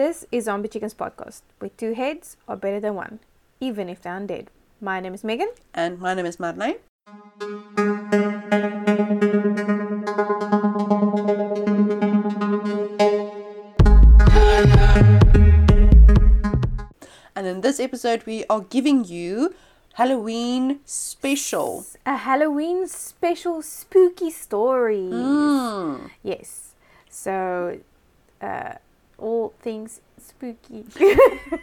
This is Zombie Chickens podcast, where two heads are better than one, even if they're undead. My name is Megan. And my name is Marnay. And in this episode, we are giving you Halloween special. A Halloween special spooky story. Mm. Yes. So, uh, all things spooky.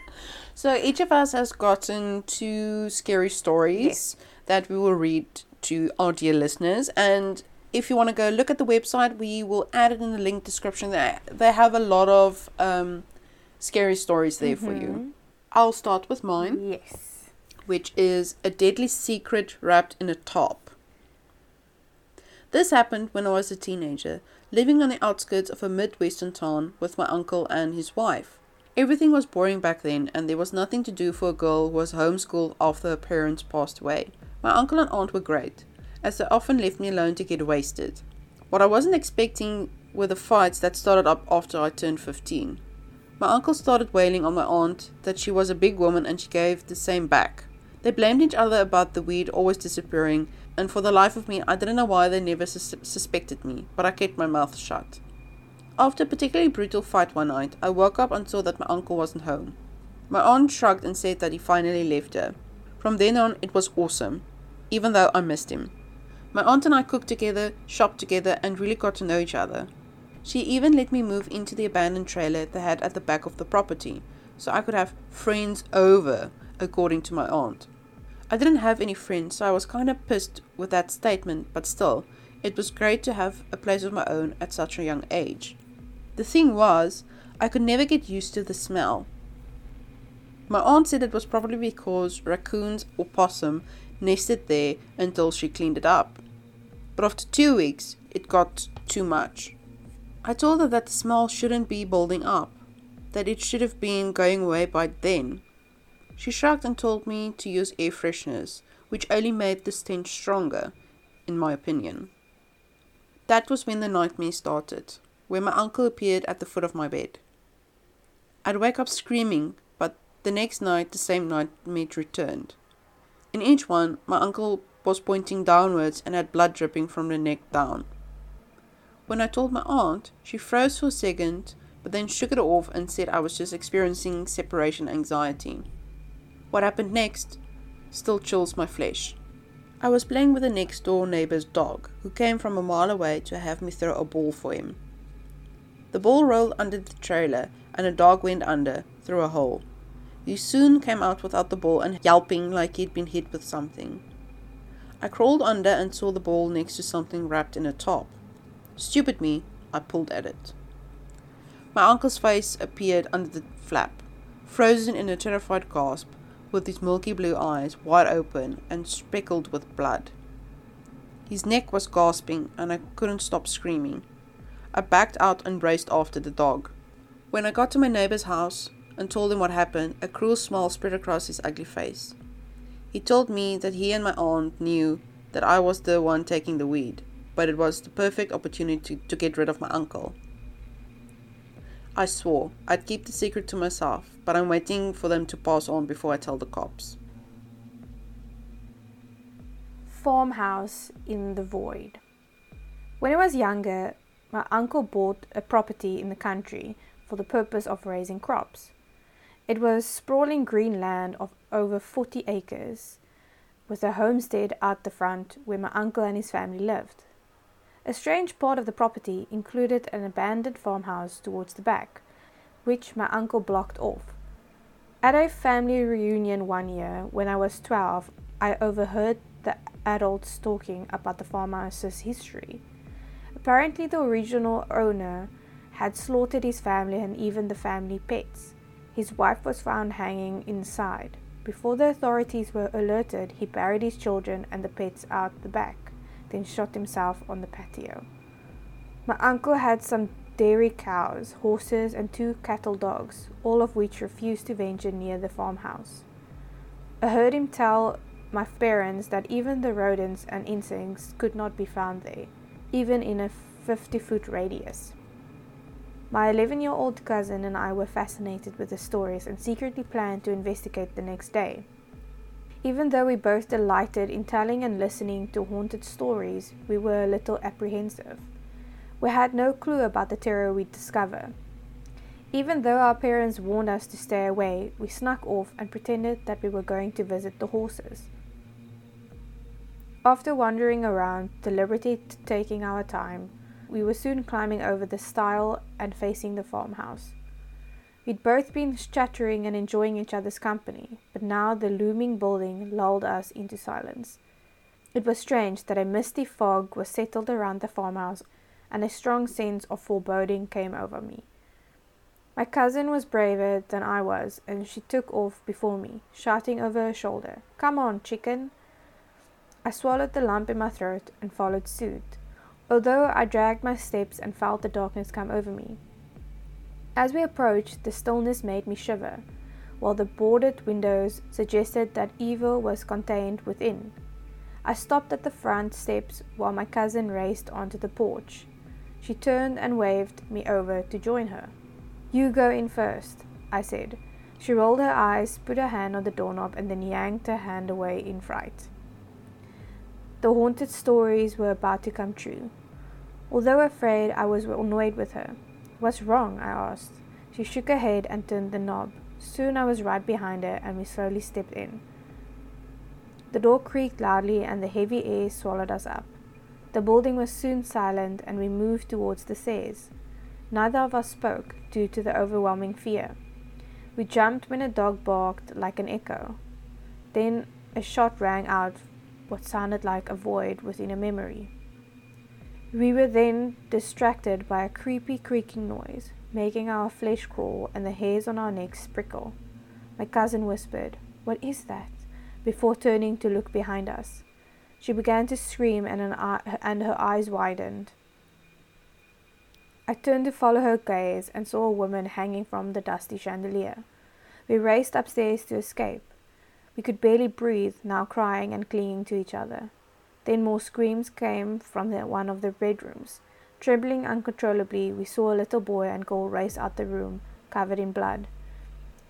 So each of us has gotten two scary stories Yes. that we will read to our dear listeners. And if you want to go look at the website, we will add it in the link description. They they have a lot of um, scary stories there for you. I'll start with mine, yes. which is a deadly secret wrapped in a top. This happened when I was a teenager, living on the outskirts of a midwestern town with my uncle and his wife. Everything was boring back then, and there was nothing to do for a girl who was homeschooled after her parents passed away. My uncle and aunt were great, as they often left me alone to get wasted. What I wasn't expecting were the fights that started up after I turned 15. My uncle started wailing on my aunt that she was a big woman and she gave the same back. They blamed each other about the weed always disappearing, and for the life of me, I didn't know why they never sus- suspected me, but I kept my mouth shut. After a particularly brutal fight one night, I woke up and saw that my uncle wasn't home. My aunt shrugged and said that he finally left her. From then on, it was awesome, even though I missed him. My aunt and I cooked together, shopped together, and really got to know each other. She even let me move into the abandoned trailer they had at the back of the property, so I could have friends over, according to my aunt. I didn't have any friends, so I was kind of pissed with that statement, but still, it was great to have a place of my own at such a young age. The thing was, I could never get used to the smell. My aunt said it was probably because raccoons or possum nested there until she cleaned it up. But after two weeks, it got too much. I told her that the smell shouldn't be building up, that it should have been going away by then. She shrugged and told me to use air fresheners, which only made the stench stronger, in my opinion. That was when the nightmare started, where my uncle appeared at the foot of my bed. I'd wake up screaming, but the next night the same nightmare returned. In each one, my uncle was pointing downwards and had blood dripping from the neck down. When I told my aunt, she froze for a second, but then shook it off and said I was just experiencing separation anxiety. What happened next still chills my flesh. I was playing with the next door neighbor's dog, who came from a mile away to have me throw a ball for him. The ball rolled under the trailer, and the dog went under, through a hole. He soon came out without the ball and yelping like he'd been hit with something. I crawled under and saw the ball next to something wrapped in a top. Stupid me, I pulled at it. My uncle's face appeared under the flap, frozen in a terrified gasp, with his milky blue eyes wide open and speckled with blood. His neck was gasping, and I couldn't stop screaming. I backed out and raced after the dog. When I got to my neighbor's house and told him what happened, a cruel smile spread across his ugly face. He told me that he and my aunt knew that I was the one taking the weed, but it was the perfect opportunity to, to get rid of my uncle. I swore I'd keep the secret to myself, but I'm waiting for them to pass on before I tell the cops. farmhouse in the void. When I was younger, my uncle bought a property in the country for the purpose of raising crops. It was sprawling green land of over 40 acres, with a homestead out the front where my uncle and his family lived. A strange part of the property included an abandoned farmhouse towards the back, which my uncle blocked off. At a family reunion one year, when I was 12, I overheard the adults talking about the farmhouse's history. Apparently, the original owner had slaughtered his family and even the family pets. His wife was found hanging inside. Before the authorities were alerted, he buried his children and the pets out the back, then shot himself on the patio. My uncle had some dairy cows, horses, and two cattle dogs, all of which refused to venture near the farmhouse. I heard him tell my parents that even the rodents and insects could not be found there, even in a 50 foot radius. My 11 year old cousin and I were fascinated with the stories and secretly planned to investigate the next day. Even though we both delighted in telling and listening to haunted stories, we were a little apprehensive. We had no clue about the terror we'd discover. Even though our parents warned us to stay away, we snuck off and pretended that we were going to visit the horses. After wandering around, deliberately taking our time, we were soon climbing over the stile and facing the farmhouse. We'd both been chattering and enjoying each other's company, but now the looming building lulled us into silence. It was strange that a misty fog was settled around the farmhouse, and a strong sense of foreboding came over me. My cousin was braver than I was, and she took off before me, shouting over her shoulder, Come on, chicken! I swallowed the lump in my throat and followed suit, although I dragged my steps and felt the darkness come over me. As we approached, the stillness made me shiver, while the boarded windows suggested that evil was contained within. I stopped at the front steps while my cousin raced onto the porch. She turned and waved me over to join her. You go in first, I said. She rolled her eyes, put her hand on the doorknob, and then yanked her hand away in fright. The haunted stories were about to come true. Although afraid, I was annoyed with her. What's wrong? I asked. She shook her head and turned the knob. Soon I was right behind her, and we slowly stepped in. The door creaked loudly, and the heavy air swallowed us up. The building was soon silent, and we moved towards the stairs. Neither of us spoke, due to the overwhelming fear. We jumped when a dog barked like an echo. Then a shot rang out what sounded like a void within a memory. We were then distracted by a creepy creaking noise, making our flesh crawl and the hairs on our necks prickle. My cousin whispered, What is that? before turning to look behind us. She began to scream and, eye, and her eyes widened. I turned to follow her gaze and saw a woman hanging from the dusty chandelier. We raced upstairs to escape. We could barely breathe, now crying and clinging to each other. Then more screams came from the, one of the bedrooms. Trembling uncontrollably, we saw a little boy and girl race out the room, covered in blood.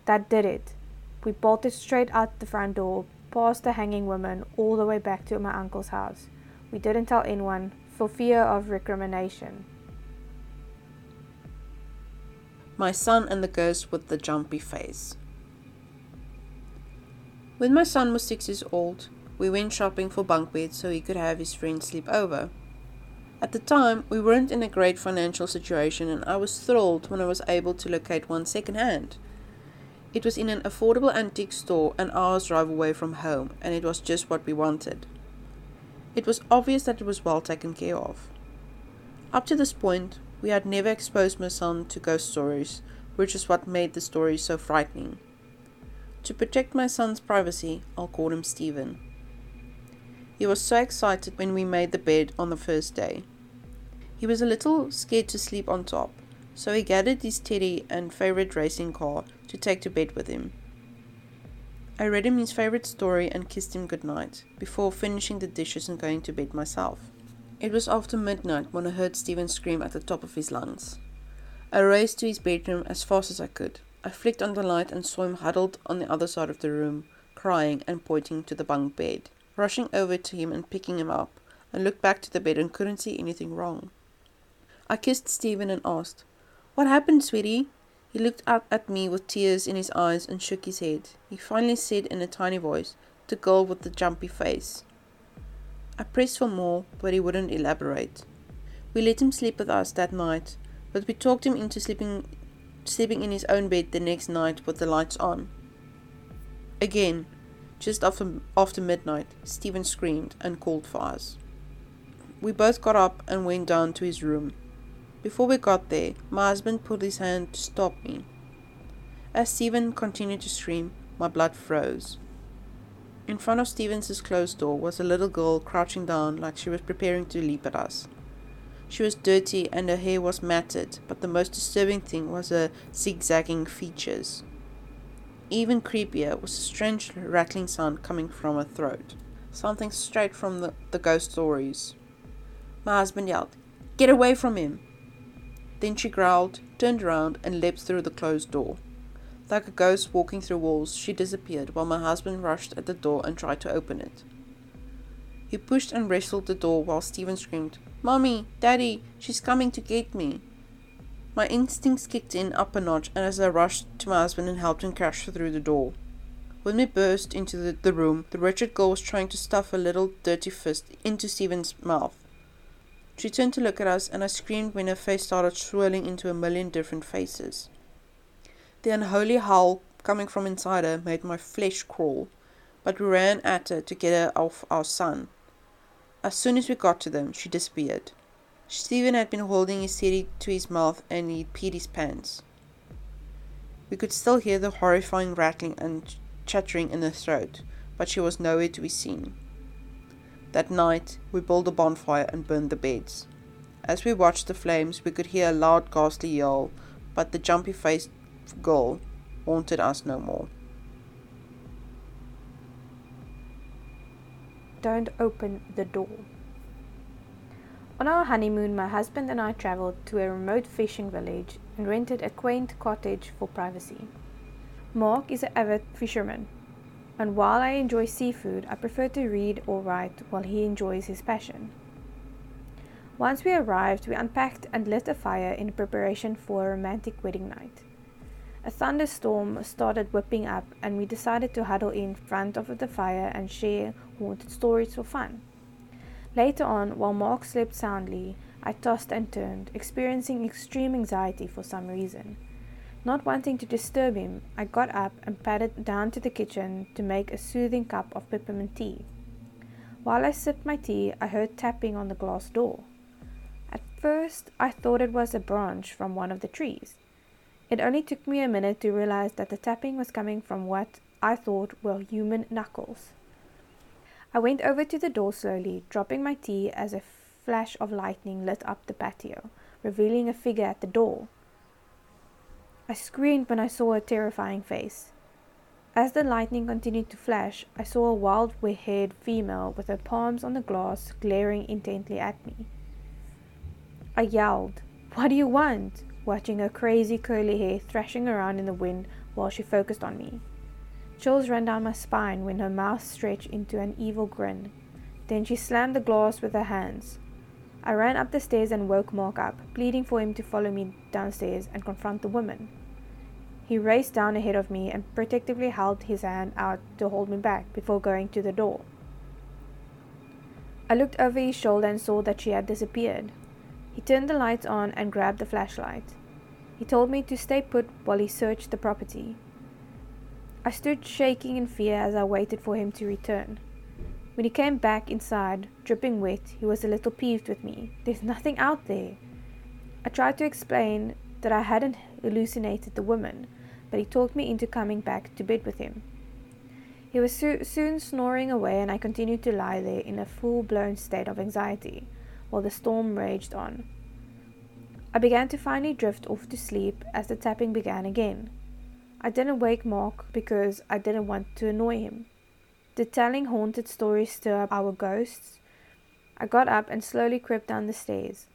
That did it. We bolted straight out the front door, past the hanging woman, all the way back to my uncle's house. We didn't tell anyone, for fear of recrimination. My son and the ghost with the jumpy face. When my son was six years old, we went shopping for bunk beds so he could have his friends sleep over. At the time, we weren't in a great financial situation, and I was thrilled when I was able to locate one second hand. It was in an affordable antique store an hour's drive away from home, and it was just what we wanted. It was obvious that it was well taken care of. Up to this point, we had never exposed my son to ghost stories, which is what made the story so frightening. To protect my son's privacy, I'll call him Stephen. He was so excited when we made the bed on the first day. He was a little scared to sleep on top, so he gathered his teddy and favorite racing car to take to bed with him. I read him his favorite story and kissed him goodnight before finishing the dishes and going to bed myself. It was after midnight when I heard Stephen scream at the top of his lungs. I raced to his bedroom as fast as I could. I flicked on the light and saw him huddled on the other side of the room, crying and pointing to the bunk bed. Rushing over to him and picking him up, I looked back to the bed and couldn't see anything wrong. I kissed Stephen and asked, What happened, sweetie? He looked up at me with tears in his eyes and shook his head. He finally said in a tiny voice, The girl with the jumpy face. I pressed for more, but he wouldn't elaborate. We let him sleep with us that night, but we talked him into sleeping sleeping in his own bed the next night with the lights on. Again, just after, after midnight, Stephen screamed and called for us. We both got up and went down to his room. Before we got there, my husband put his hand to stop me. As Stephen continued to scream, my blood froze. In front of Stevens's closed door was a little girl crouching down like she was preparing to leap at us. She was dirty and her hair was matted, but the most disturbing thing was her zigzagging features. Even creepier was a strange rattling sound coming from her throat, something straight from the, the ghost stories. My husband yelled, Get away from him! Then she growled, turned around, and leapt through the closed door. Like a ghost walking through walls, she disappeared while my husband rushed at the door and tried to open it. He pushed and wrestled the door while Stephen screamed, Mommy, Daddy, she's coming to get me. My instincts kicked in up a notch, and as I rushed to my husband and helped him crash through the door. When we burst into the, the room, the wretched girl was trying to stuff a little dirty fist into Stephen's mouth. She turned to look at us, and I screamed when her face started swirling into a million different faces. The unholy howl coming from inside her made my flesh crawl, but we ran at her to get her off our son. As soon as we got to them, she disappeared. Stephen had been holding his city to his mouth and he peed his pants. We could still hear the horrifying rattling and chattering in her throat, but she was nowhere to be seen. That night, we built a bonfire and burned the beds. As we watched the flames, we could hear a loud, ghastly yell, but the jumpy faced girl haunted us no more. Don't open the door. On our honeymoon, my husband and I traveled to a remote fishing village and rented a quaint cottage for privacy. Mark is an avid fisherman, and while I enjoy seafood, I prefer to read or write while he enjoys his passion. Once we arrived, we unpacked and lit a fire in preparation for a romantic wedding night. A thunderstorm started whipping up, and we decided to huddle in front of the fire and share haunted stories for fun. Later on, while Mark slept soundly, I tossed and turned, experiencing extreme anxiety for some reason. Not wanting to disturb him, I got up and padded down to the kitchen to make a soothing cup of peppermint tea. While I sipped my tea, I heard tapping on the glass door. At first, I thought it was a branch from one of the trees. It only took me a minute to realize that the tapping was coming from what I thought were human knuckles. I went over to the door slowly, dropping my tea as a flash of lightning lit up the patio, revealing a figure at the door. I screamed when I saw a terrifying face. As the lightning continued to flash, I saw a wild haired female with her palms on the glass glaring intently at me. I yelled, What do you want? watching her crazy curly hair thrashing around in the wind while she focused on me. Chills ran down my spine when her mouth stretched into an evil grin. Then she slammed the glass with her hands. I ran up the stairs and woke Mark up, pleading for him to follow me downstairs and confront the woman. He raced down ahead of me and protectively held his hand out to hold me back before going to the door. I looked over his shoulder and saw that she had disappeared. He turned the lights on and grabbed the flashlight. He told me to stay put while he searched the property. I stood shaking in fear as I waited for him to return. When he came back inside, dripping wet, he was a little peeved with me. There's nothing out there. I tried to explain that I hadn't hallucinated the woman, but he talked me into coming back to bed with him. He was so- soon snoring away, and I continued to lie there in a full blown state of anxiety while the storm raged on. I began to finally drift off to sleep as the tapping began again. I didn't wake Mark because I didn't want to annoy him. Did telling haunted stories stir up our ghosts? I got up and slowly crept down the stairs.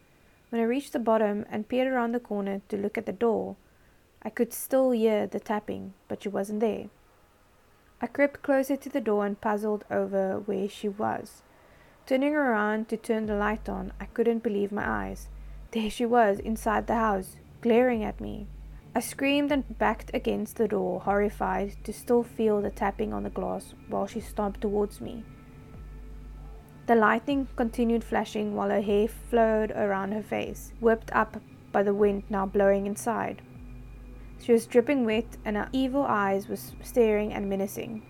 When I reached the bottom and peered around the corner to look at the door, I could still hear the tapping, but she wasn't there. I crept closer to the door and puzzled over where she was. Turning around to turn the light on, I couldn't believe my eyes. There she was, inside the house, glaring at me. I screamed and backed against the door, horrified to still feel the tapping on the glass while she stomped towards me. The lightning continued flashing while her hair flowed around her face, whipped up by the wind now blowing inside. She was dripping wet, and her evil eyes were staring and menacing.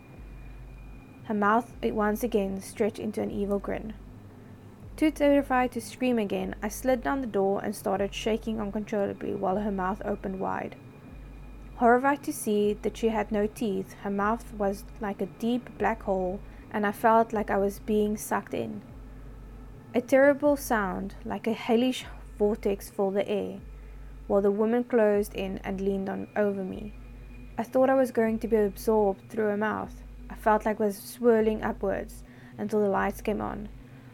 Her mouth once again stretched into an evil grin. Too terrified to scream again, I slid down the door and started shaking uncontrollably while her mouth opened wide. Horrified to see that she had no teeth, her mouth was like a deep black hole, and I felt like I was being sucked in. A terrible sound, like a hellish vortex, filled the air, while the woman closed in and leaned on over me. I thought I was going to be absorbed through her mouth. I felt like I was swirling upwards until the lights came on.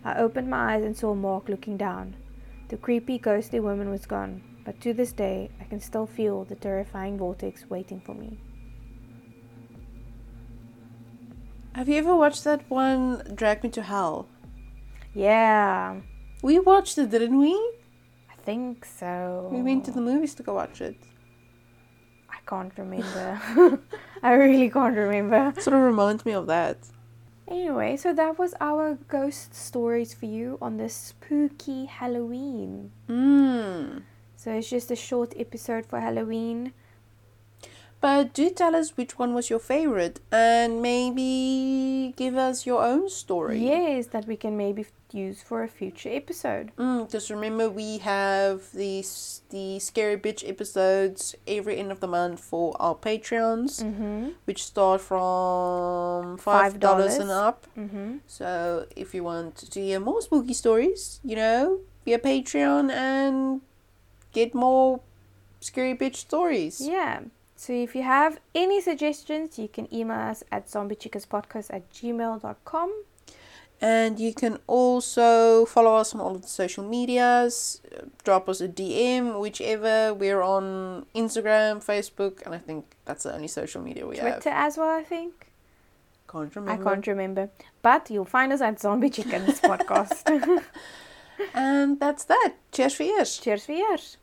I opened my eyes and saw Mark looking down. The creepy, ghostly woman was gone, but to this day I can still feel the terrifying vortex waiting for me. Have you ever watched that one, Drag Me to Hell? Yeah, We watched it, didn't we? I think so. We went to the movies to go watch it. I can't remember. I really can't remember. It Sort of reminds me of that. Anyway, so that was our ghost stories for you on this spooky Halloween. Mm. So it's just a short episode for Halloween. But do tell us which one was your favorite and maybe give us your own story. Yes, that we can maybe use for a future episode. Mm, just remember we have these the scary bitch episodes every end of the month for our Patreons, Mm-hmm. which start from five dollars and $5. up. Mm-hmm. So if you want to hear more spooky stories, you know, be a Patreon and get more scary bitch stories. Yeah. So if you have any suggestions, you can email us at zombiechickenspodcast at gmail.com. And you can also follow us on all of the social medias. Drop us a DM, whichever. We're on Instagram, Facebook, and I think that's the only social media we have. Twitter as well, I think. Can't remember. I can't remember. But you'll find us at Zombie Chickens Podcast. And that's that. Cheers for years. Cheers for years.